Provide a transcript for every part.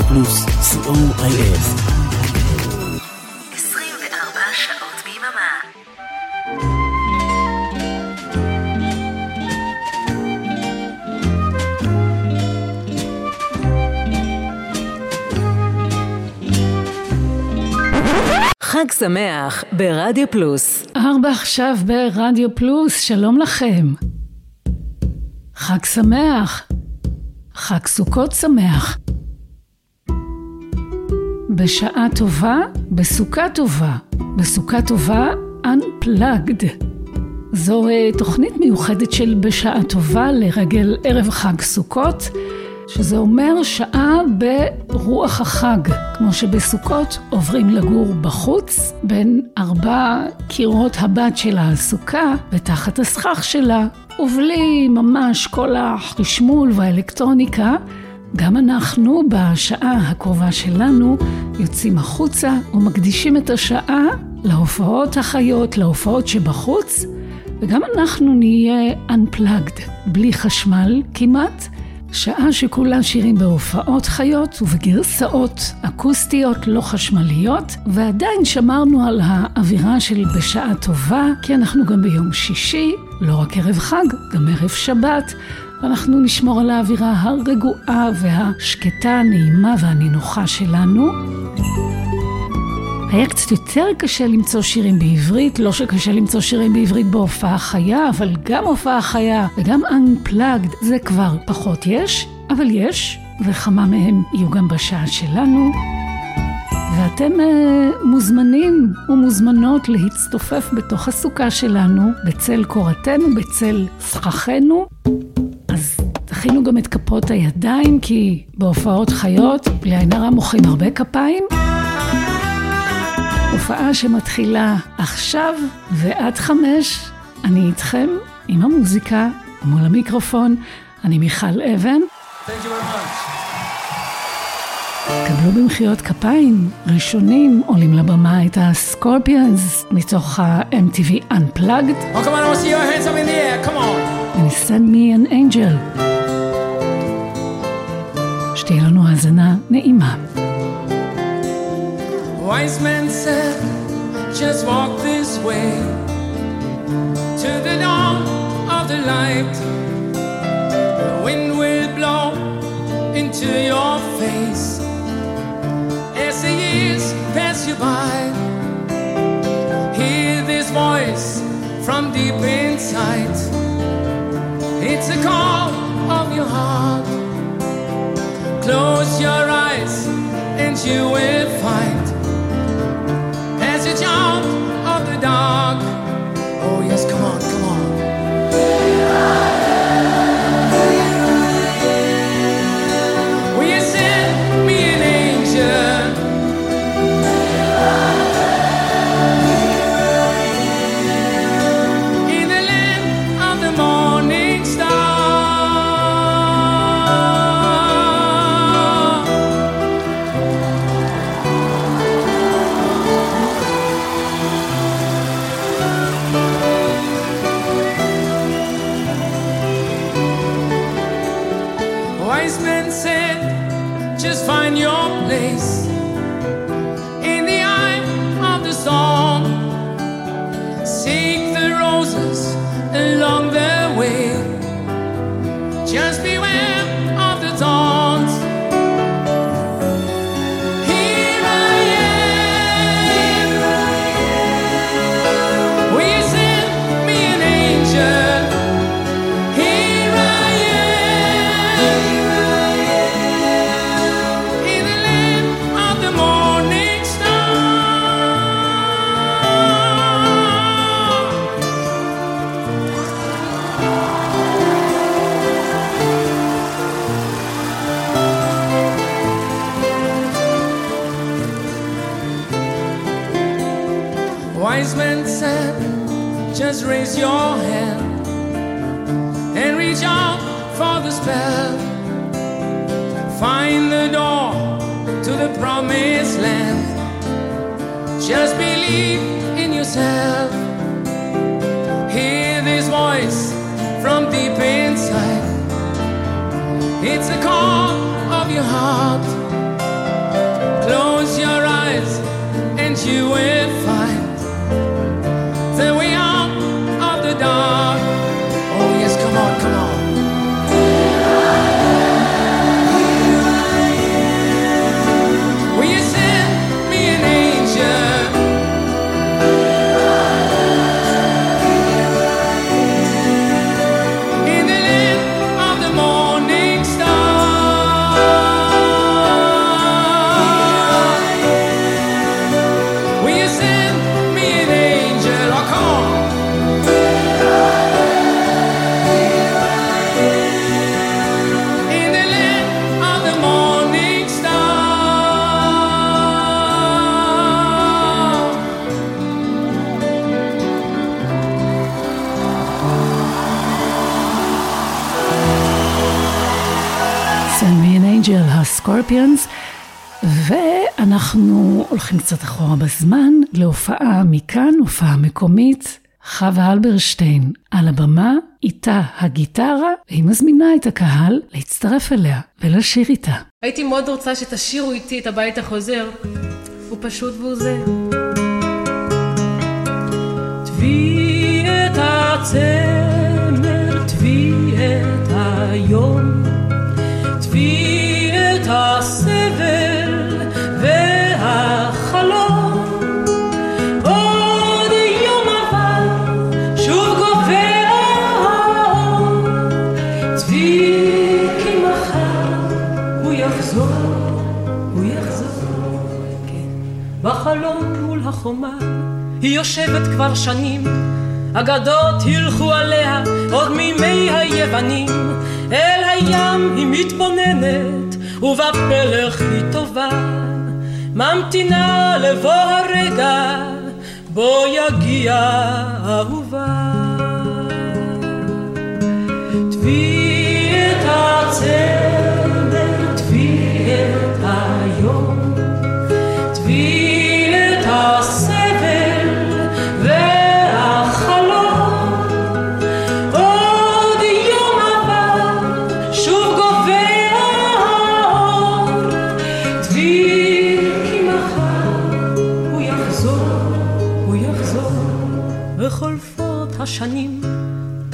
רדיו פלוס, co.il. 24 שעות ביממה. חג שמח ברדיו פלוס. ארבע עכשיו ברדיו פלוס, שלום לכם. חג שמח. חג סוכות שמח. בשעה טובה, בסוכה טובה. בסוכה טובה, Unplugged. זו אה, תוכנית מיוחדת של בשעה טובה לרגל ערב חג סוכות. שזה אומר שעה ברוח החג, כמו שבסוכות עוברים לגור בחוץ, בין ארבע קירות הבת של הסוכה, ותחת הסכך שלה, ובלי ממש כל החשמול והאלקטרוניקה, גם אנחנו בשעה הקרובה שלנו יוצאים החוצה ומקדישים את השעה להופעות החיות, להופעות שבחוץ, וגם אנחנו נהיה Unplugged, בלי חשמל כמעט. שעה שכולה שירים בהופעות חיות ובגרסאות אקוסטיות לא חשמליות, ועדיין שמרנו על האווירה של בשעה טובה, כי אנחנו גם ביום שישי, לא רק ערב חג, גם ערב שבת, ואנחנו נשמור על האווירה הרגועה והשקטה, הנעימה והנינוחה שלנו. היה קצת יותר קשה למצוא שירים בעברית, לא שקשה למצוא שירים בעברית בהופעה חיה, אבל גם הופעה חיה וגם Unplugged זה כבר פחות יש, אבל יש, וכמה מהם יהיו גם בשעה שלנו. ואתם uh, מוזמנים ומוזמנות להצטופף בתוך הסוכה שלנו, בצל קורתנו, בצל סככנו. תכינו גם את כפות הידיים, כי בהופעות חיות, בלי עין הרע מוחאים הרבה כפיים. הופעה שמתחילה עכשיו ועד חמש. אני איתכם עם המוזיקה מול המיקרופון. אני מיכל אבן. קבלו במחיאות כפיים, ראשונים עולים לבמה את הסקורפיאנס מתוך ה-MTV Unplugged. Oh, come on, I want to see your hands up in the air, come on. And send me an angel. שתהיה לנו האזנה נעימה. wise man said, just walk this way to the dawn of the light. The wind will blow into your face as the years pass you by. Hear this voice from deep inside. It's a call of your heart. Close your eyes and you will find jump of the dark. Oh, yes, come on. you win. Angel, הסקורפיונס, ואנחנו הולכים קצת אחורה בזמן להופעה מכאן, הופעה מקומית. חווה אלברשטיין על הבמה, איתה הגיטרה, והיא מזמינה את הקהל להצטרף אליה ולשיר איתה. הייתי מאוד רוצה שתשאירו איתי את הבית החוזר. הוא פשוט והוא זה. טבי את הצמר, טבי את היום, הסבל והחלום. עוד יום עבר, שוב גובר האור, טבי כי מחר הוא יחזור, הוא יחזור, כן. בחלום מול החומה היא יושבת כבר שנים, אגדות הילכו עליה עוד מימי היוונים, אל הים היא מתבוננת, ובפלך היא טובה, ממתינה לבוא הרגע, בו יגיע אהובה. טבי את הצמר, טבי את היום, טבי את הסבל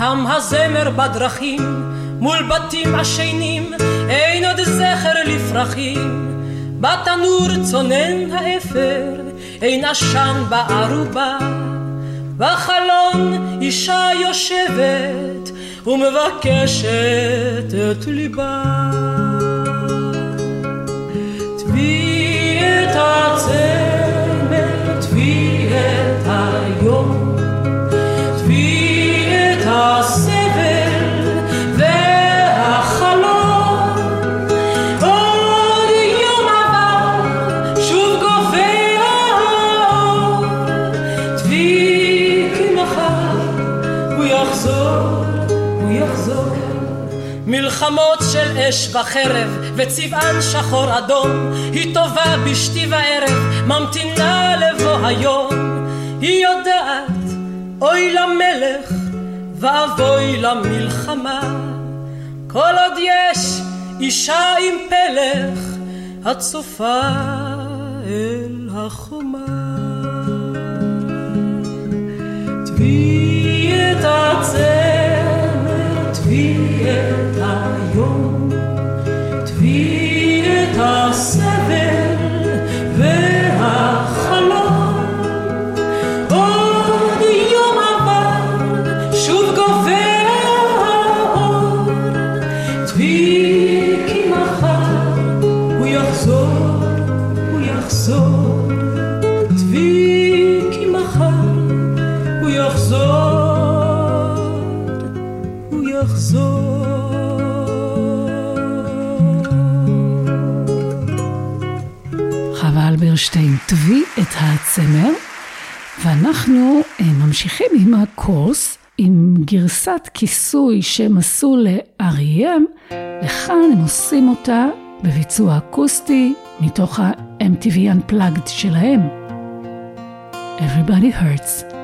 תם הזמר בדרכים, מול בתים עשנים, אין עוד זכר לפרחים. בתנור צונן האפר, אין עשן בערובה. בחלון אישה יושבת ומבקשת את ליבה. טבי את הצמר, טבי את היום, אש וחרב וצבען שחור אדום. היא טובה בשתי וערב ממתינה לבוא היום. היא יודעת אוי למלך ואבוי למלחמה. כל עוד יש אישה עם פלך הצופה אל החומה. טבי את הצמר, טבי את היום, טבי את הסבל אלברשטיין, טבי את הצמר, ואנחנו אה, ממשיכים עם הקורס, עם גרסת כיסוי שהם עשו ל-R.E.M, וכאן הם עושים אותה בביצוע אקוסטי מתוך ה-MTV Unplugged שלהם. Everybody hurts.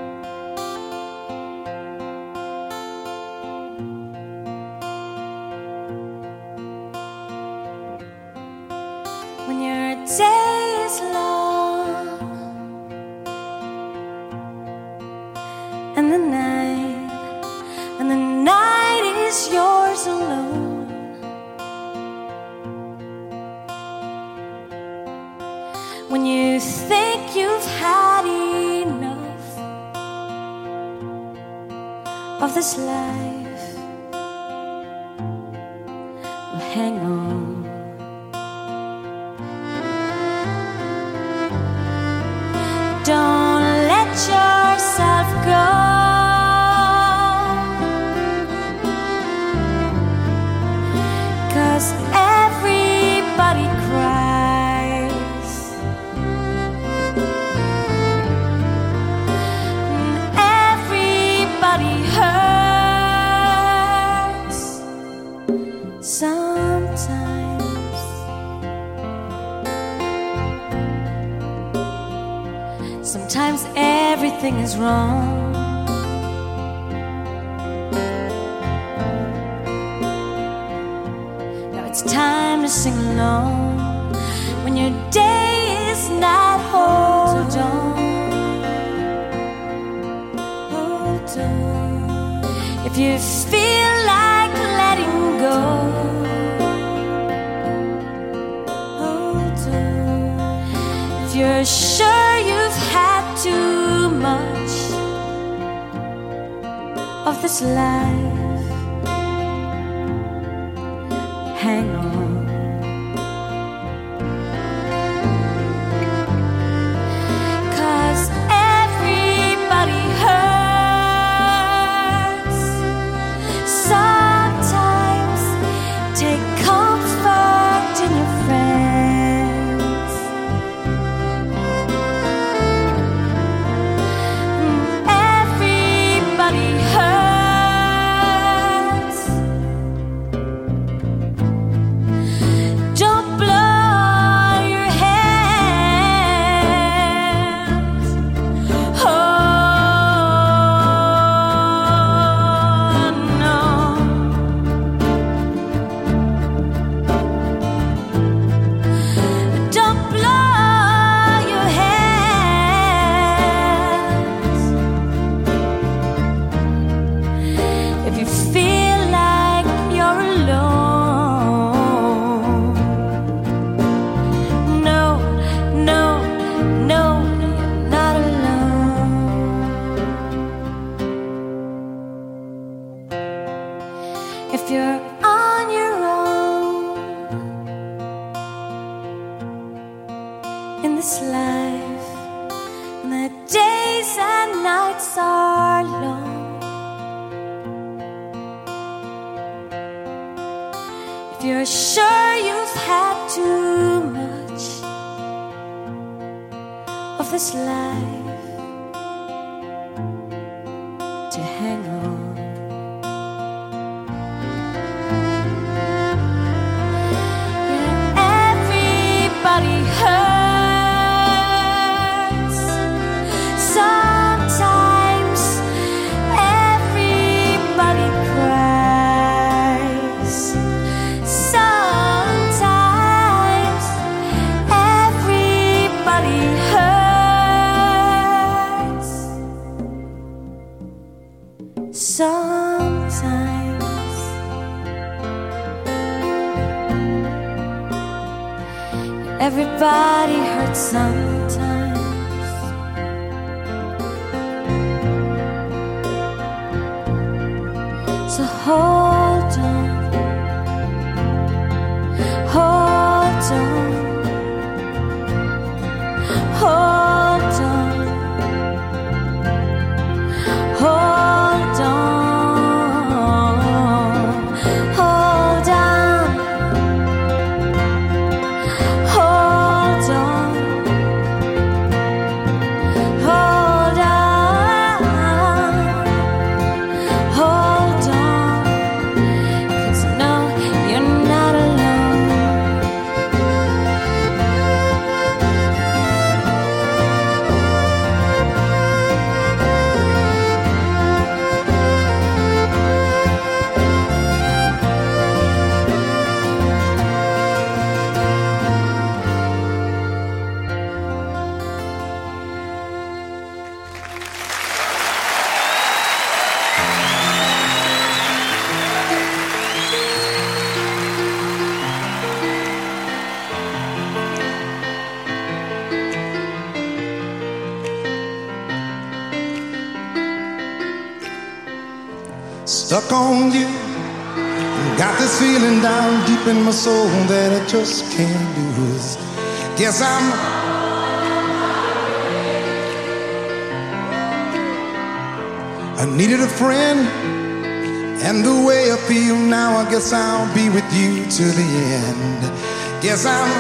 You're sure you've had too much of this life. Hang on. Got this feeling down deep in my soul that I just can't lose. Guess I'm. I needed a friend, and the way I feel now, I guess I'll be with you to the end. Guess I'm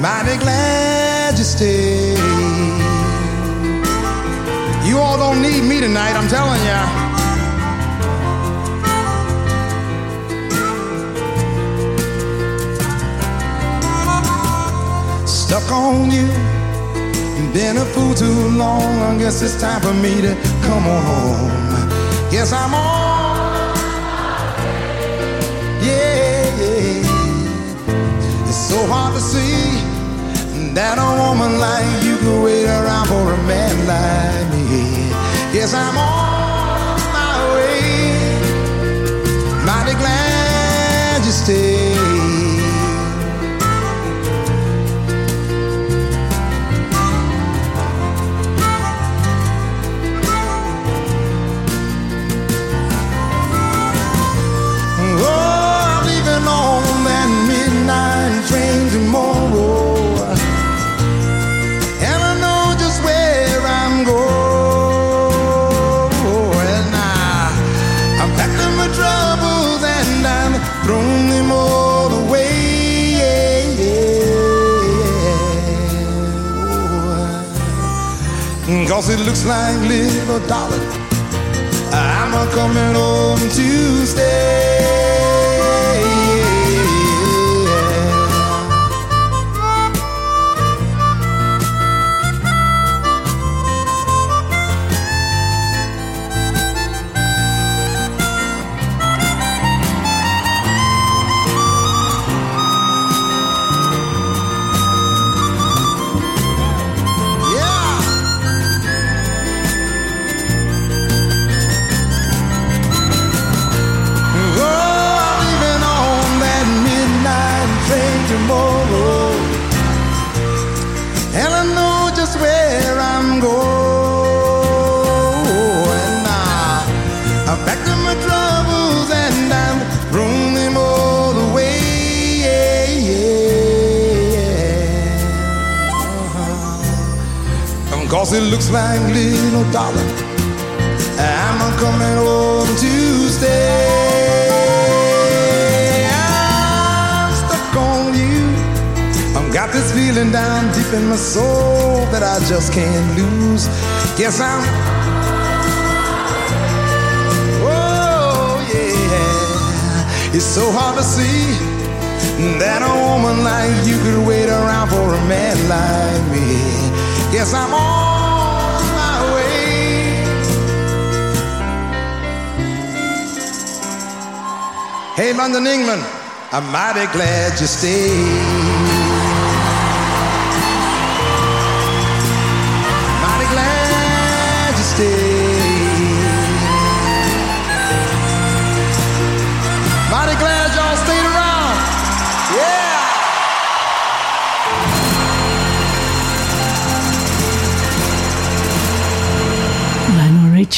mighty glad you stayed. You all don't need me tonight, I'm telling ya. Stuck on you, been a fool too long. I guess it's time for me to come on home. Guess I'm on. Yeah, yeah. It's so hard to see that a woman like you could wait around for a man like me. Yes, I'm on Cause it looks like little darling, I'm a coming home to my soul that I just can't lose. Guess I'm. Oh, yeah. It's so hard to see that a woman like you could wait around for a man like me. Guess I'm on my way. Hey, London, England, I'm mighty glad you stayed.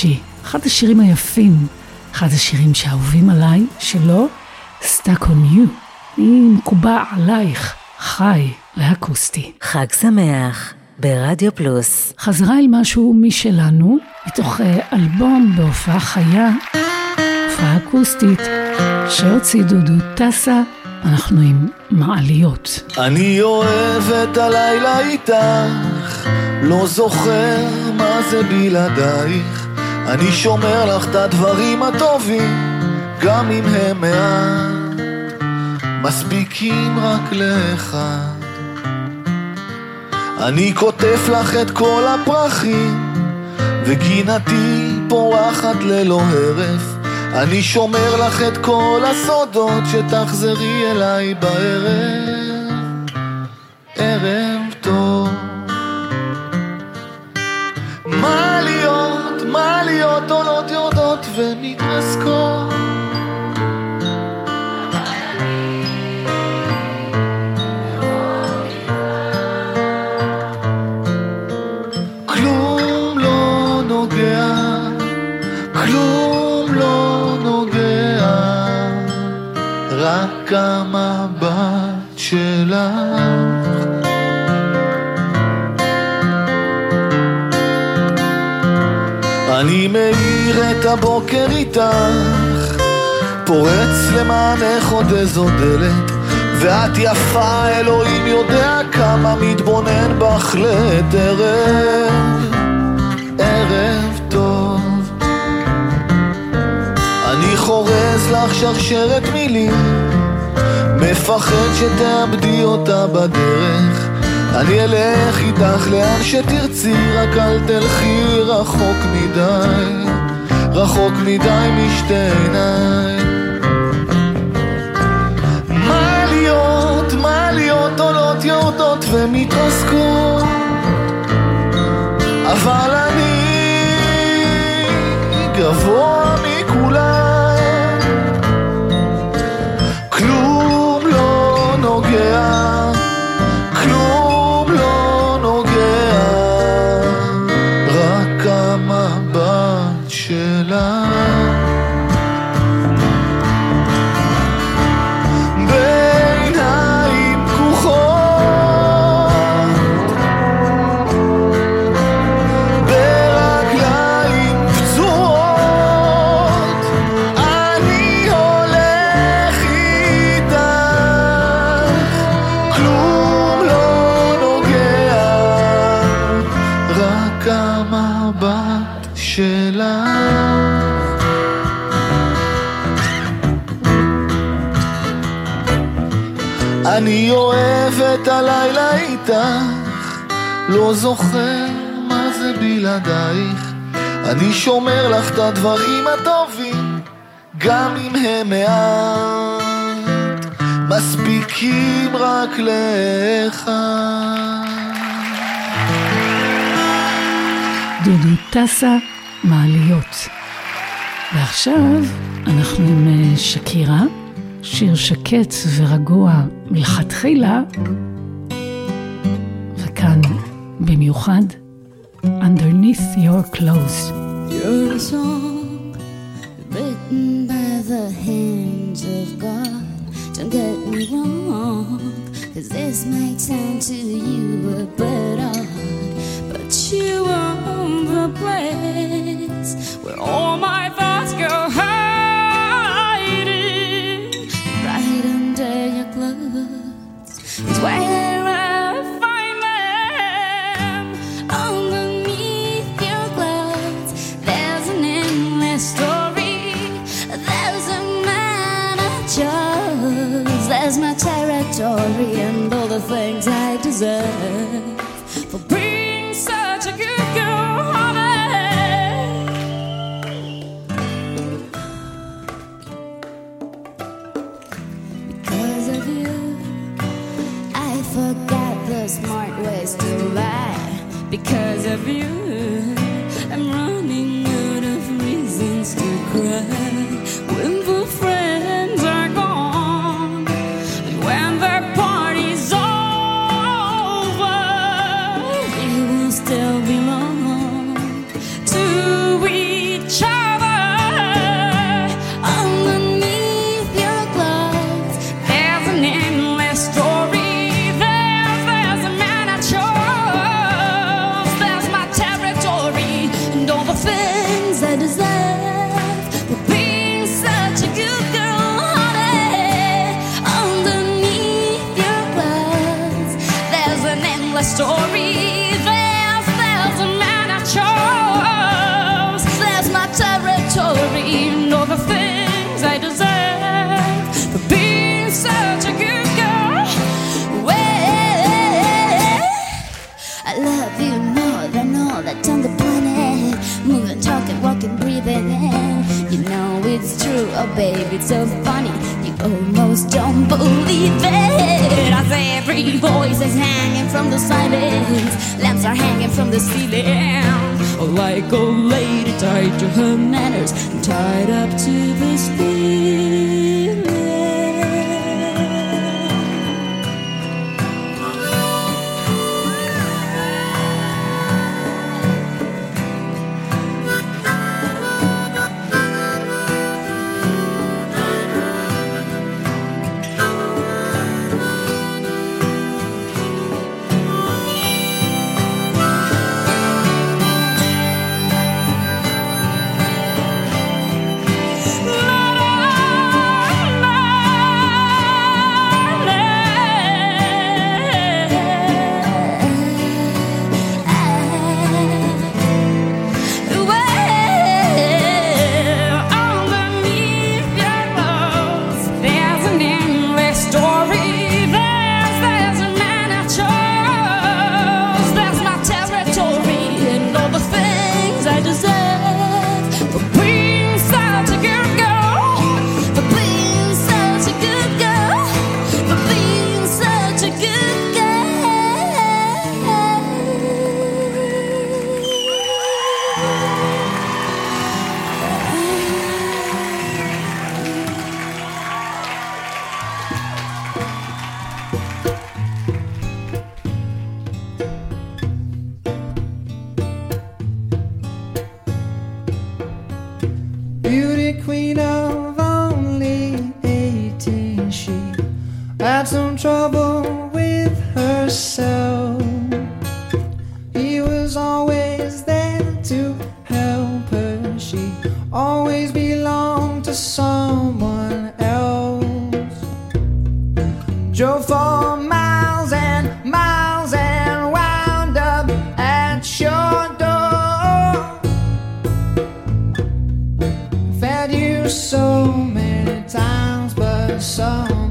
ריצ'י, אחד השירים היפים, אחד השירים שאהובים עליי, שלו, Stuck on You. אני מקובע עלייך, חי ואקוסטי. חג שמח ברדיו פלוס. חזרה אל משהו משלנו, מתוך אה, אלבום בהופעה חיה, הופעה אקוסטית, שהוציא דודו טסה, אנחנו עם מעליות. אני אוהב את הלילה איתך, לא זוכר מה זה בלעדייך. אני שומר לך את הדברים הטובים, גם אם הם מעט, מספיקים רק לאחד. אני קוטף לך את כל הפרחים, וגינתי פורחת ללא הרף. אני שומר לך את כל הסודות, שתחזרי אליי בערב. ערב טוב. מה להיות עולות יורדות ומתרסקות כלום לא לא רק המבט שלך. אני מאיר את הבוקר איתך, פורץ למענך עוד איזו דלת, ואת יפה, אלוהים יודע כמה מתבונן בך לעת ערב, ערב טוב. אני חורז לך שרשרת מילים, מפחד שתאבדי אותה בדרך. אני אלך איתך לאן שתרצי, רק אל תלכי רחוק מדי, רחוק מדי משתי עיניי. מה להיות, מה להיות, עולות יורדות ומתרסקות, אבל אני גבוה לא זוכר מה זה בלעדייך. אני שומר לך את הדברים הטובים, גם אם הם מעט, מספיקים רק לאחד. דודו טסה, מעליות. ועכשיו אנחנו עם אה, שקירה, שיר שקט ורגוע מלכתחילה, במיוחד, Underneath Your Clothes. You're a song written by the hands of God. Don't get me wrong, cause this might sound to you a bit odd, but you are the place where all my thoughts go Like old lady tied to her manners and tied up to this feeling. so many times, but some.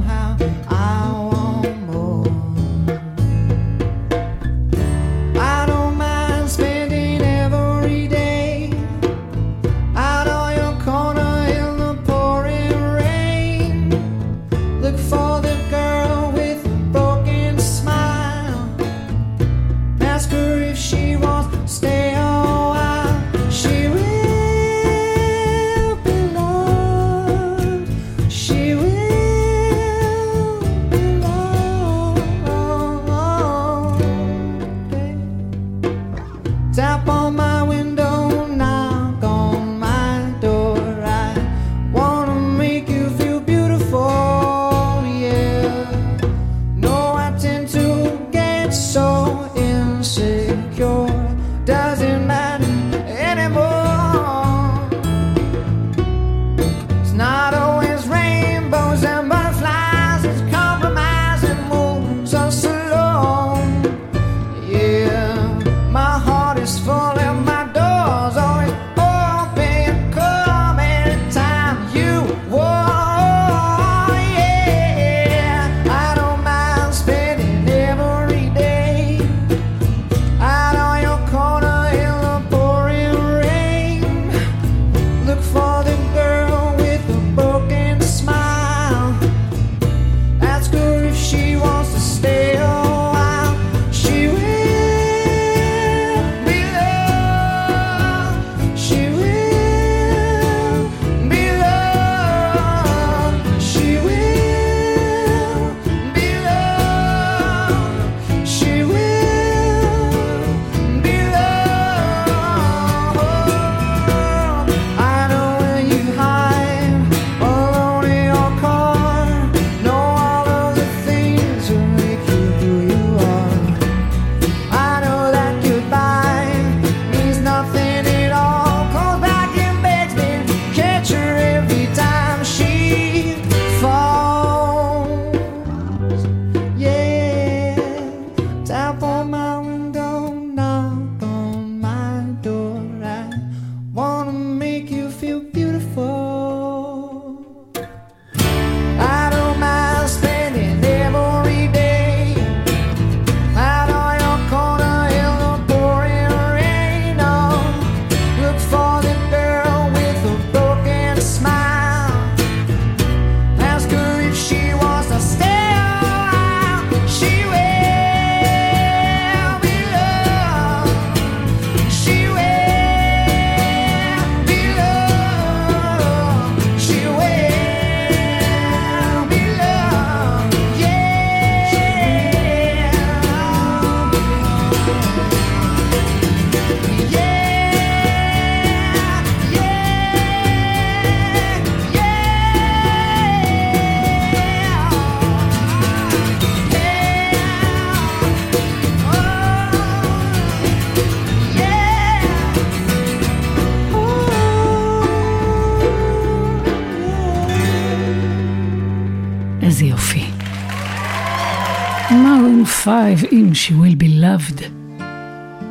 she will be loved.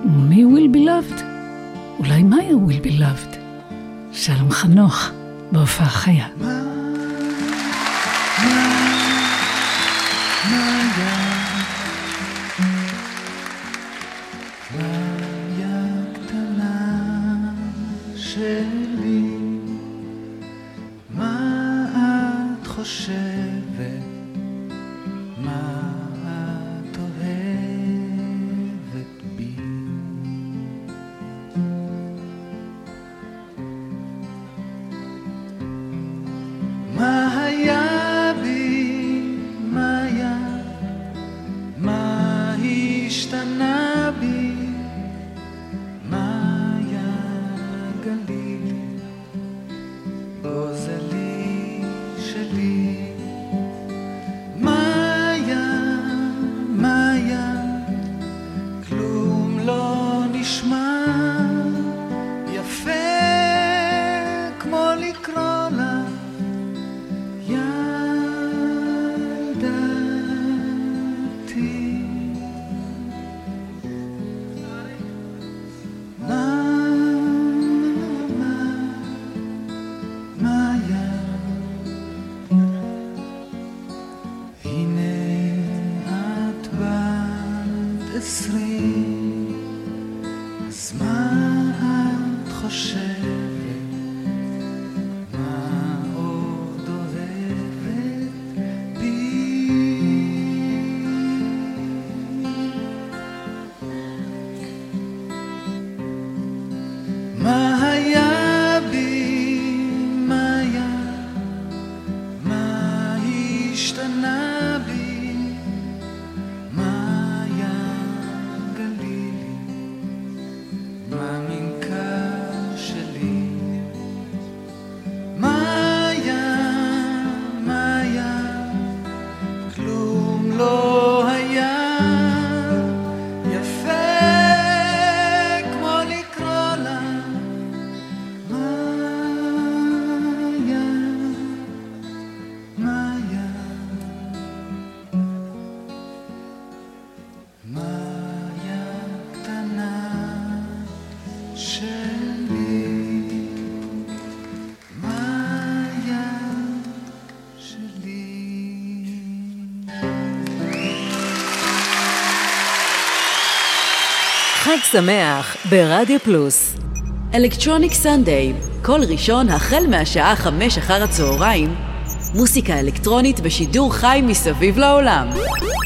מי will be loved? אולי מאיה will be loved. שלום חנוך, בהופעה חיה. My, my, my, my. שמח ברדיו פלוס. אלקטרוניק סנדיי, כל ראשון החל מהשעה חמש אחר הצהריים, מוסיקה אלקטרונית בשידור חי מסביב לעולם.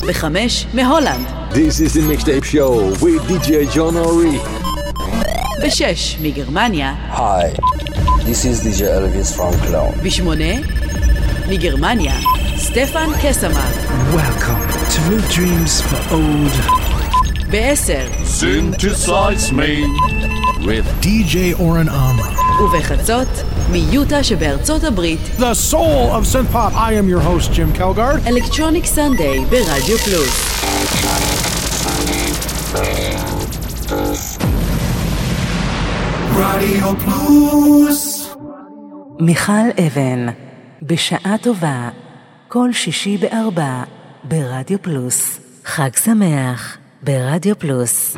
בחמש מהולנד, This is the mixtape show with DJ John Ori. בשש מגרמניה, Hi, this is DJ Elvis from Cologne. בשמונה מגרמניה, סטפן קסמן, Welcome to New Dreams for Old. בעשר Synthesize me with DJ Oren Amram. ובחצות מיוטה שבארצות הברית, The soul of synth pop. I am your host, Jim Kelgard. אלקטרוניק סנדיי ברדיו פלוס. רדיו פלוס מיכל אבן, בשעה טובה, כל שישי בארבע, ברדיו פלוס. חג שמח ברדיו פלוס.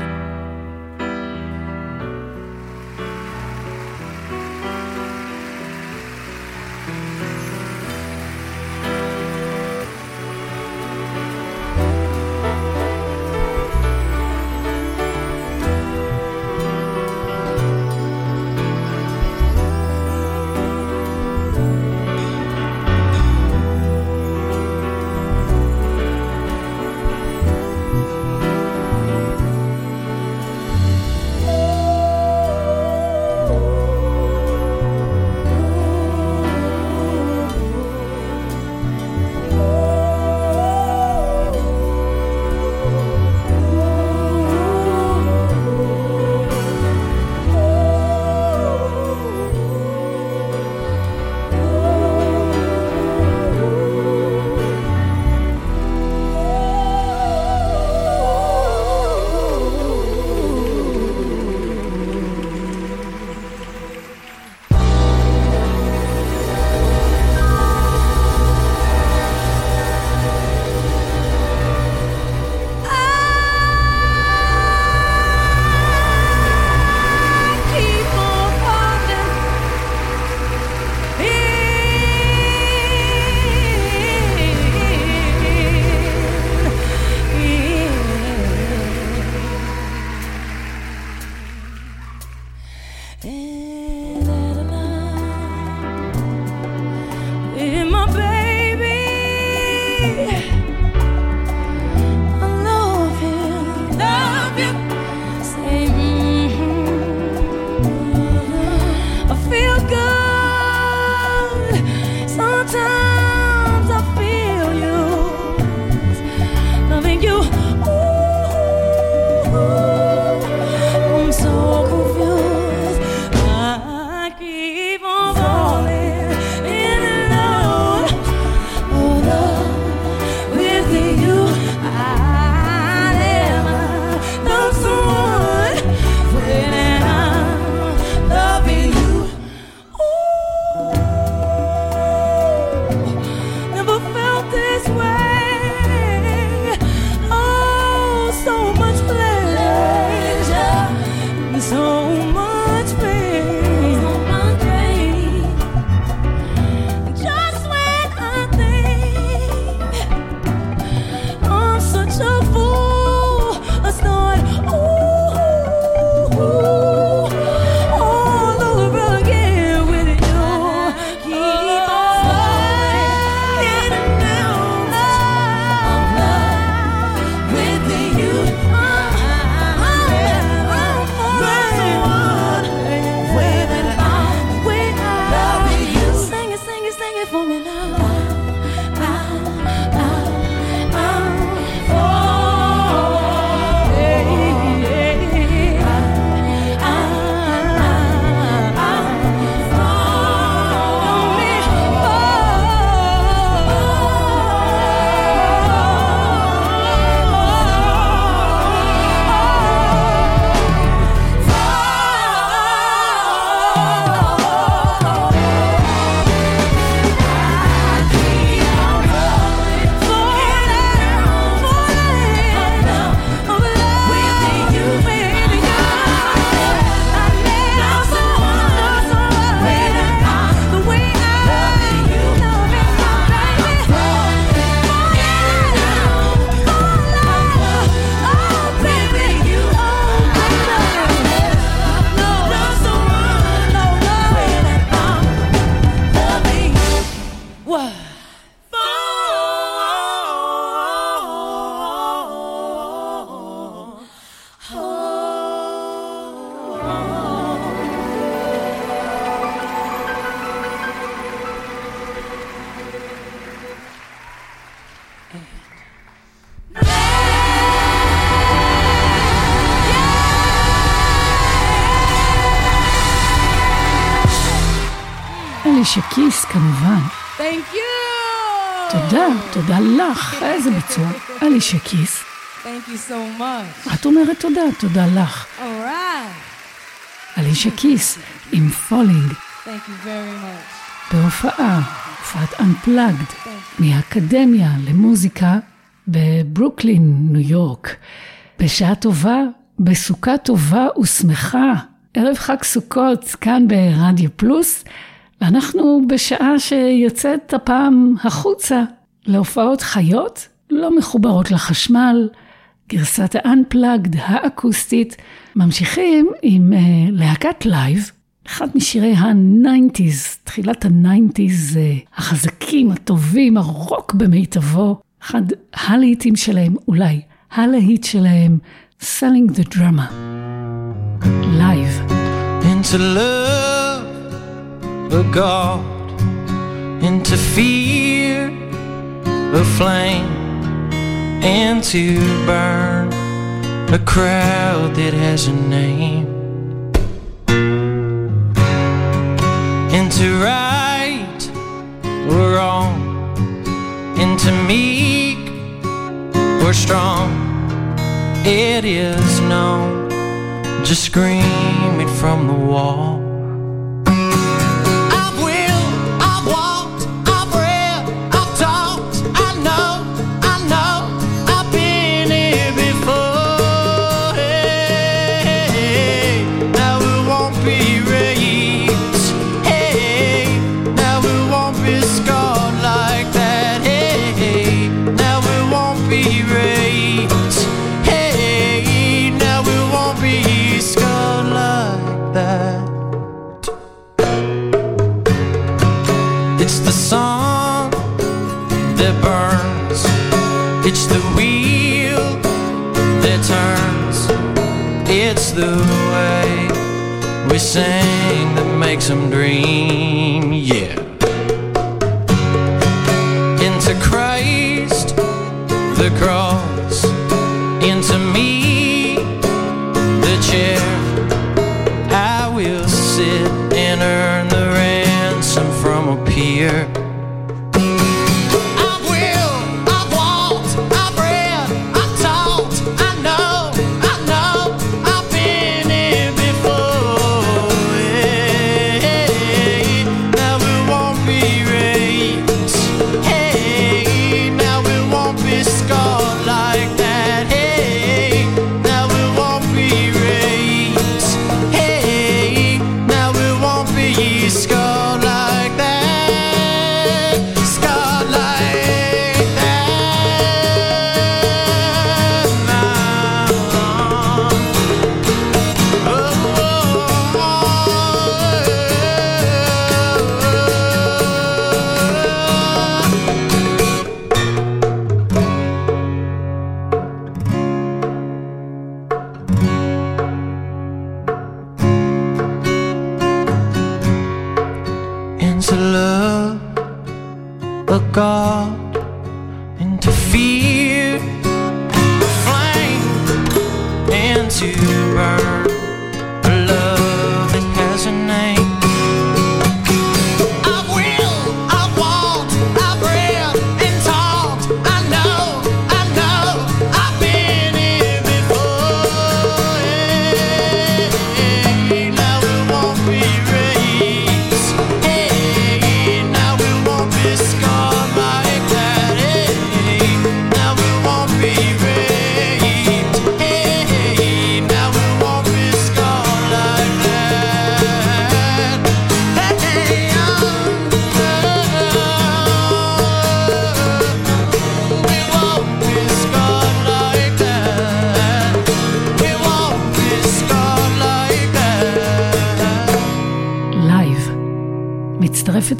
água. Alicia Keys, Canavan, תודה, תודה לך, איזה ביצוע. you so much. את אומרת תודה, תודה לך. Alicia Keys עם Fallin'. בהופעה, הופעת Unplugged מהאקדמיה למוזיקה בברוקלין, ניו יורק. בשעה טובה, בסוכה טובה ושמחה. ערב חג סוכות כאן ברדיו פלוס, ואנחנו בשעה שיוצאת הפעם החוצה להופעות חיות, לא מחוברות לחשמל, גרסת ה-Unplugged האקוסטית. ממשיכים עם אה, להקת Live, אחד משירי ה-90's, תחילת ה-90's, אה, החזקים, הטובים, הרוק במיטבו, אחד הלהיטים שלהם, אולי הלהיט שלהם, Selling the Drama. לייב. into love a God, into fear a flame, and to burn a crowd that has a name, into right or wrong, into meek or strong. It is known just scream it from the wall. Into love, a God, into fear, flame, and to burn.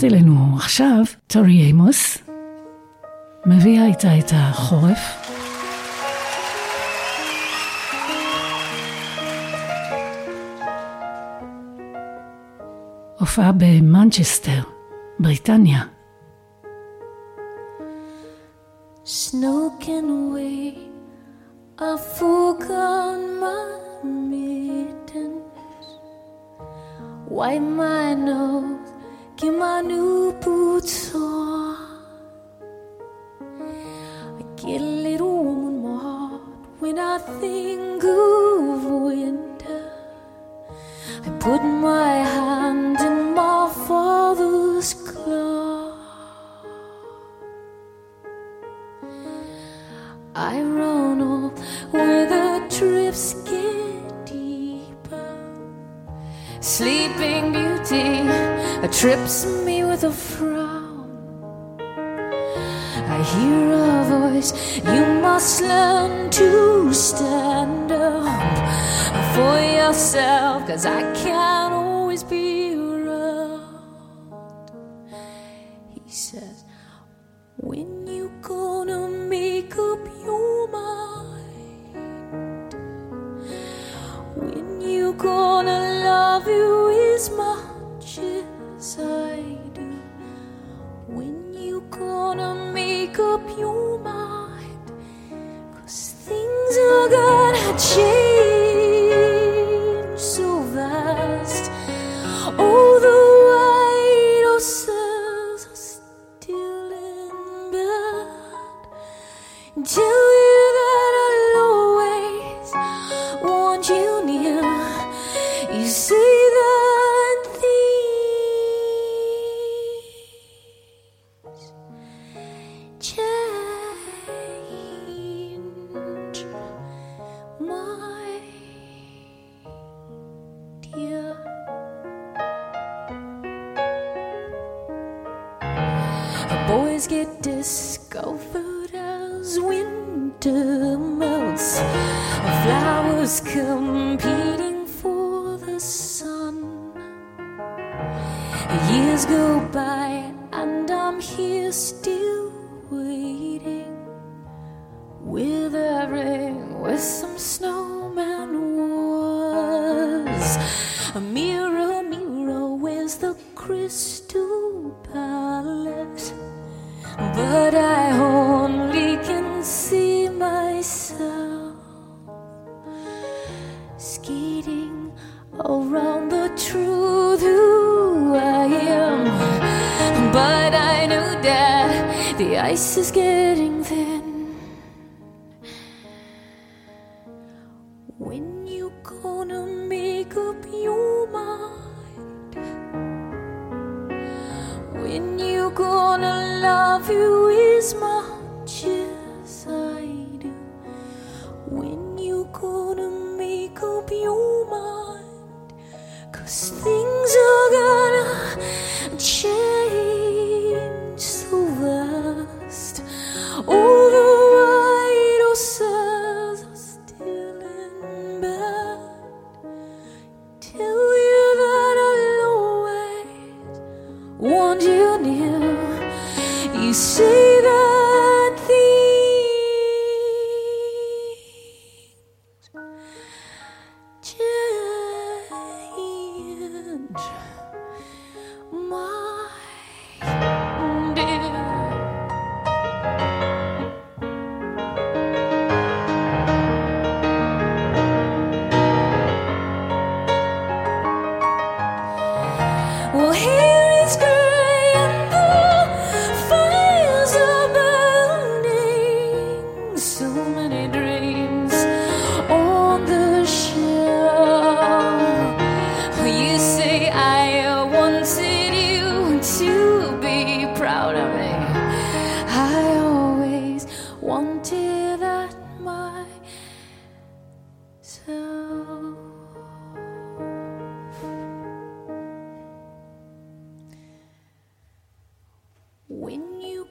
מצטרפת אלינו עכשיו טורי עמוס, מביאה איתה את החורף. הופעה במנצ'סטר, בריטניה. Snow can away a forgone my mittens. Wipe my nose, i get a little warm in my heart when I think of winter. I put my hand in my father's claw. I run off where the trips get deeper. Sleeping Beauty trips me with a frown. I hear a voice, you must learn to stand up for yourself, cause I can't always be around. He says, When 情 but I only can see myself skating around the truth who I am. But I know that the ice is getting When you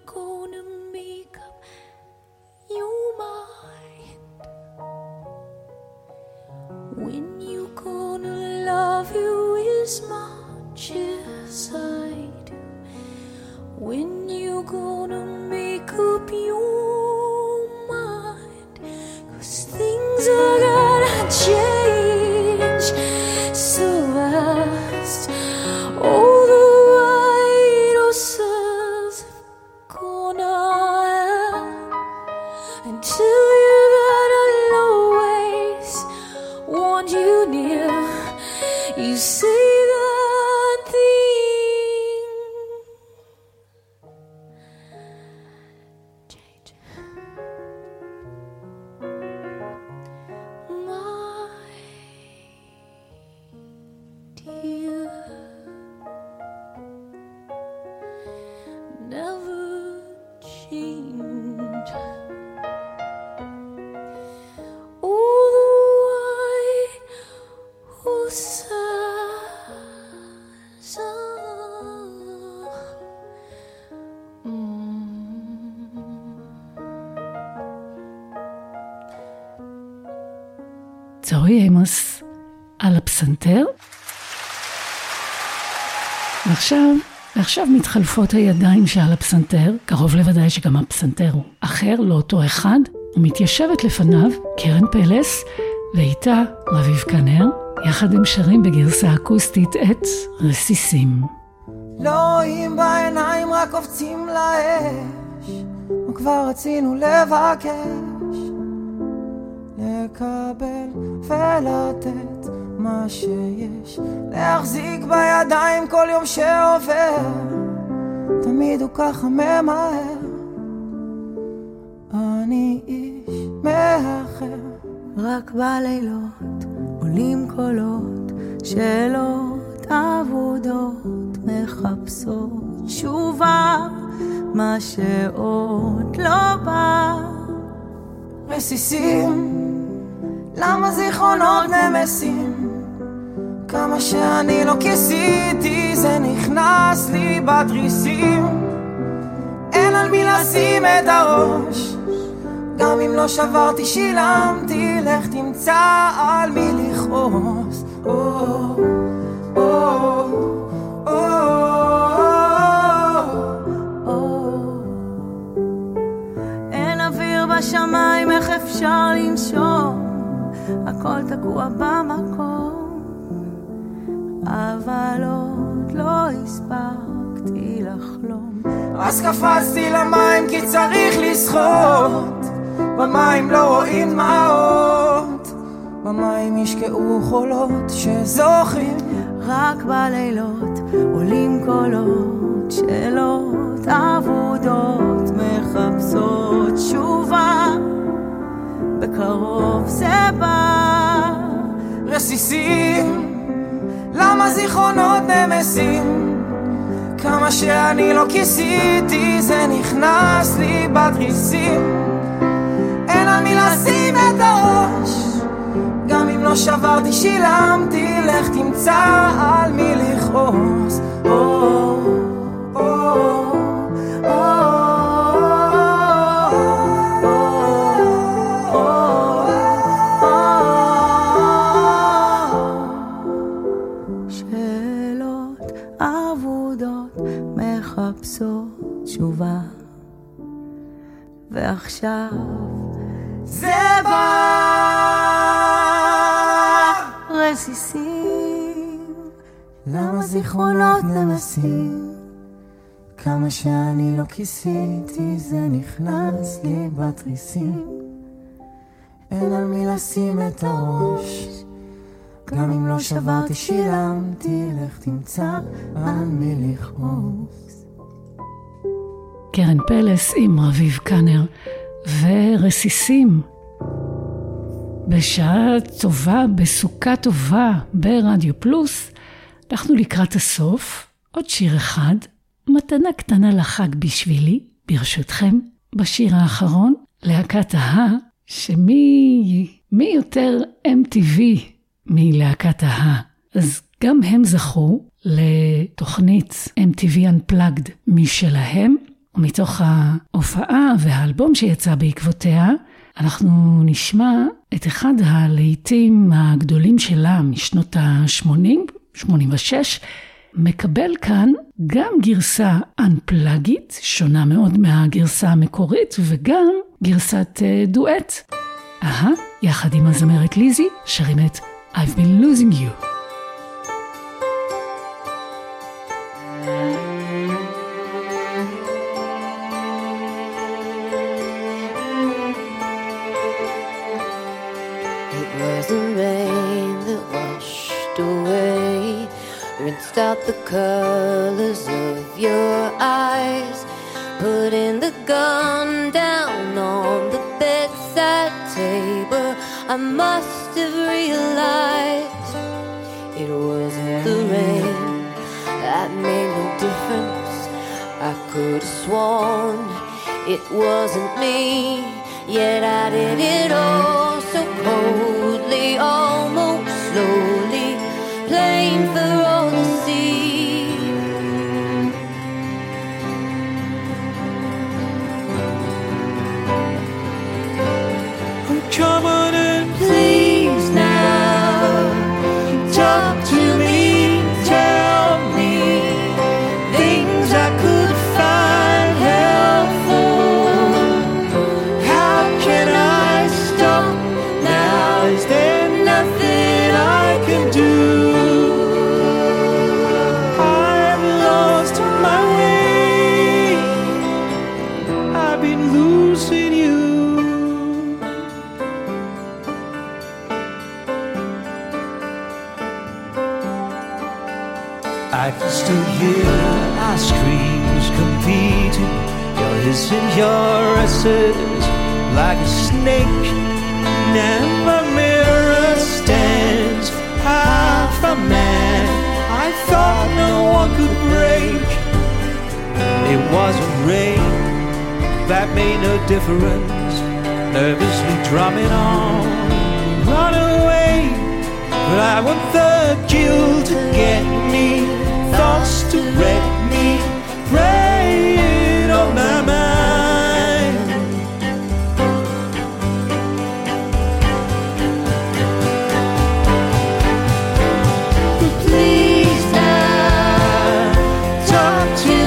ועכשיו, ועכשיו מתחלפות הידיים שעל הפסנתר, קרוב לוודאי שגם הפסנתר הוא אחר, לא אותו אחד, ומתיישבת לפניו קרן פלס, ואיתה רביב כנר, יחד הם שרים בגרסה אקוסטית את רסיסים. לא רואים בעיניים, רק קופצים לאש, וכבר רצינו לבקש, לקבל ולתת שיש, להחזיק בידיים כל יום שעובר, תמיד הוא ככה ממהר, אני איש מאחר. רק בלילות עולים קולות, שאלות אבודות מחפשות תשובה, מה שעוד לא בא. רסיסים, למה זיכרונות נמסים? כמה שאני לא כיסיתי, זה נכנס לי בתריסים. אין על מי לשים את הראש, גם אם לא שברתי שילמתי, לך תמצא על מי לכעוס. אין אוויר בשמיים, איך אפשר לנשום? הכל תקוע במקום, אבל עוד לא הספקתי לחלום. אז קפצתי למים כי צריך לשחות, במים לא רואים דמעות, במים ישקעו חולות שזוכרים. רק בלילות עולים קולות, שאלות אבודות מחפשות תשובה. בקרוב זה בא. רסיסים, למה זיכרונות נמסים? כמה שאני לא כיסיתי, זה נכנס לי בתריסים. אין על מי לשים את הראש, גם אם לא שברתי שילמתי, לך תמצא על מי לכעוס. או, או, שאלות ועכשיו זה בא רסיסים, למה זיכרונות נמסים? כמה שאני לא כיסיתי, זה נכנס לי בתריסים. אין על מי לשים את הראש, גם אם לא שברתי שילמתי, לך תמצא על מי לכעוס. קרן פלס עם רביב קנר ורסיסים. בשעה טובה, בסוכה טובה, ברדיו פלוס, אנחנו לקראת הסוף. עוד שיר אחד, מתנה קטנה לחג בשבילי, ברשותכם. בשיר האחרון, להקת ההא, שמי מי יותר MTV מלהקת ההא. אז גם הם זכו לתוכנית MTV Unplugged משלהם, ומתוך ההופעה והאלבום שיצא בעקבותיה, אנחנו נשמע את אחד הלהיטים הגדולים שלה משנות ה-80, 86, מקבל כאן גם גרסה Unplugged, שונה מאוד מהגרסה המקורית, וגם גרסת uh, דואט. אהה, יחד עם הזמרת ליזי, שרים את I've been losing you. The colors of your eyes, putting the gun down on the bedside table. I must have realized it wasn't the rain that made no difference. I could have sworn it wasn't me, yet I did it all so coldly, almost slowly, plain for Kissing your asses like a snake. Never mirror stands half a man. I thought no one could break. It wasn't rain that made no difference. Nervously drumming on, run away. But I want the guilt to get me, thoughts to wreck me, preying 天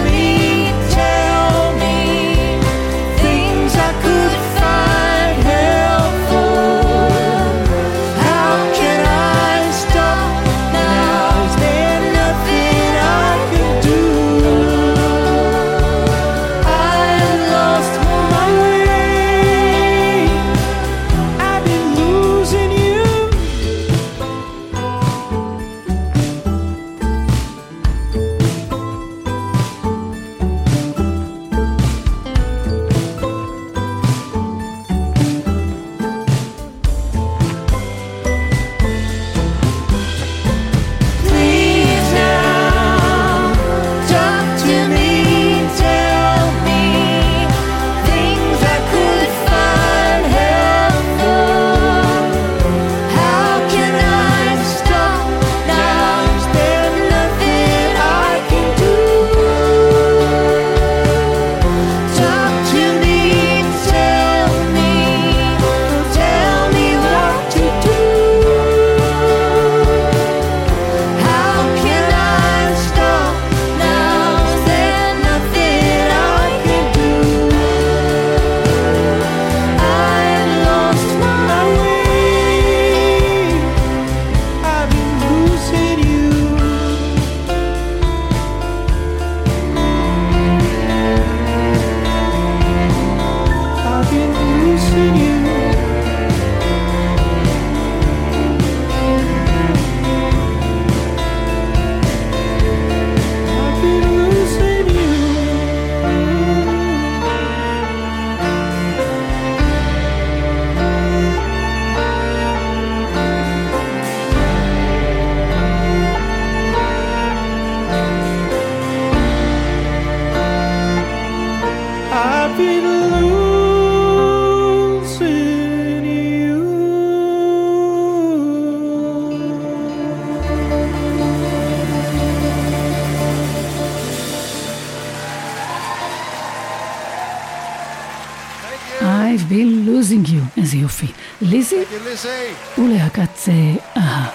ולהקת אה, אהה.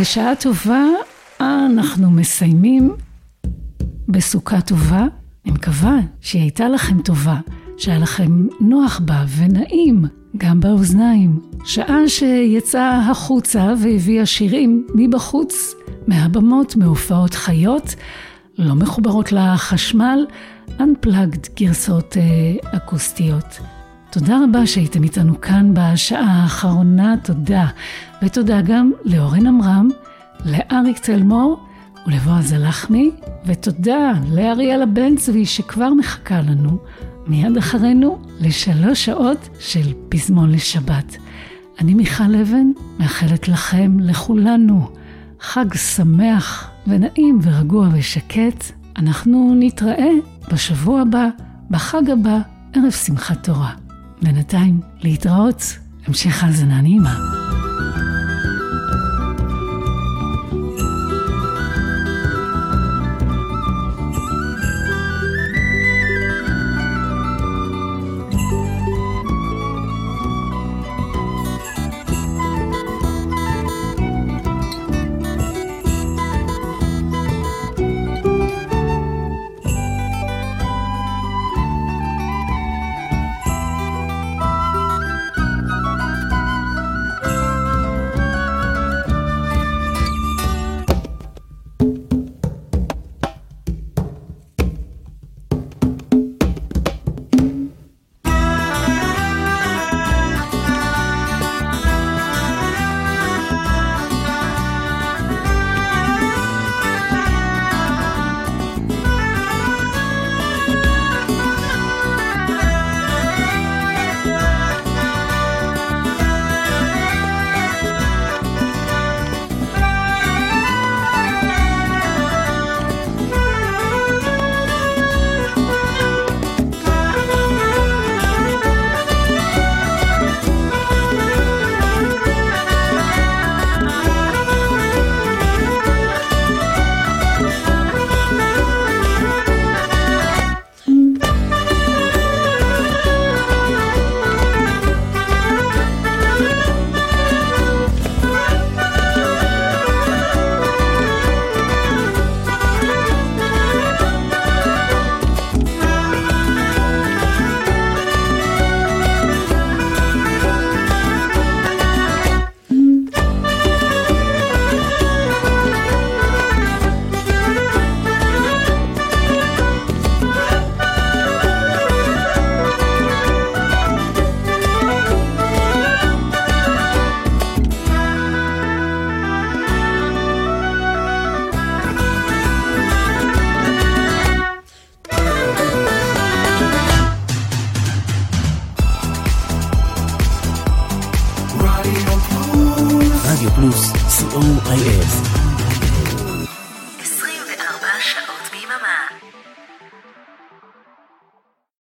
בשעה טובה אנחנו מסיימים בסוכה טובה. אני מקווה שהיא הייתה לכם טובה, שהיה לכם נוח בה ונעים, גם באוזניים. שעה שיצאה החוצה והביאה שירים מבחוץ, מהבמות, מהופעות חיות, לא מחוברות לחשמל, Unplugged גרסאות אה, אקוסטיות. תודה רבה שהייתם איתנו כאן בשעה האחרונה, תודה. ותודה גם לאורן עמרם, לאריק תלמור ולבועז הלחמי, ותודה לאריאלה בן צבי שכבר מחכה לנו מיד אחרינו לשלוש שעות של פזמון לשבת. אני מיכל אבן, מאחלת לכם, לכולנו, חג שמח ונעים ורגוע ושקט. אנחנו נתראה בשבוע הבא, בחג הבא, ערב שמחת תורה. בינתיים, להתראות, המשך האזנה נעימה.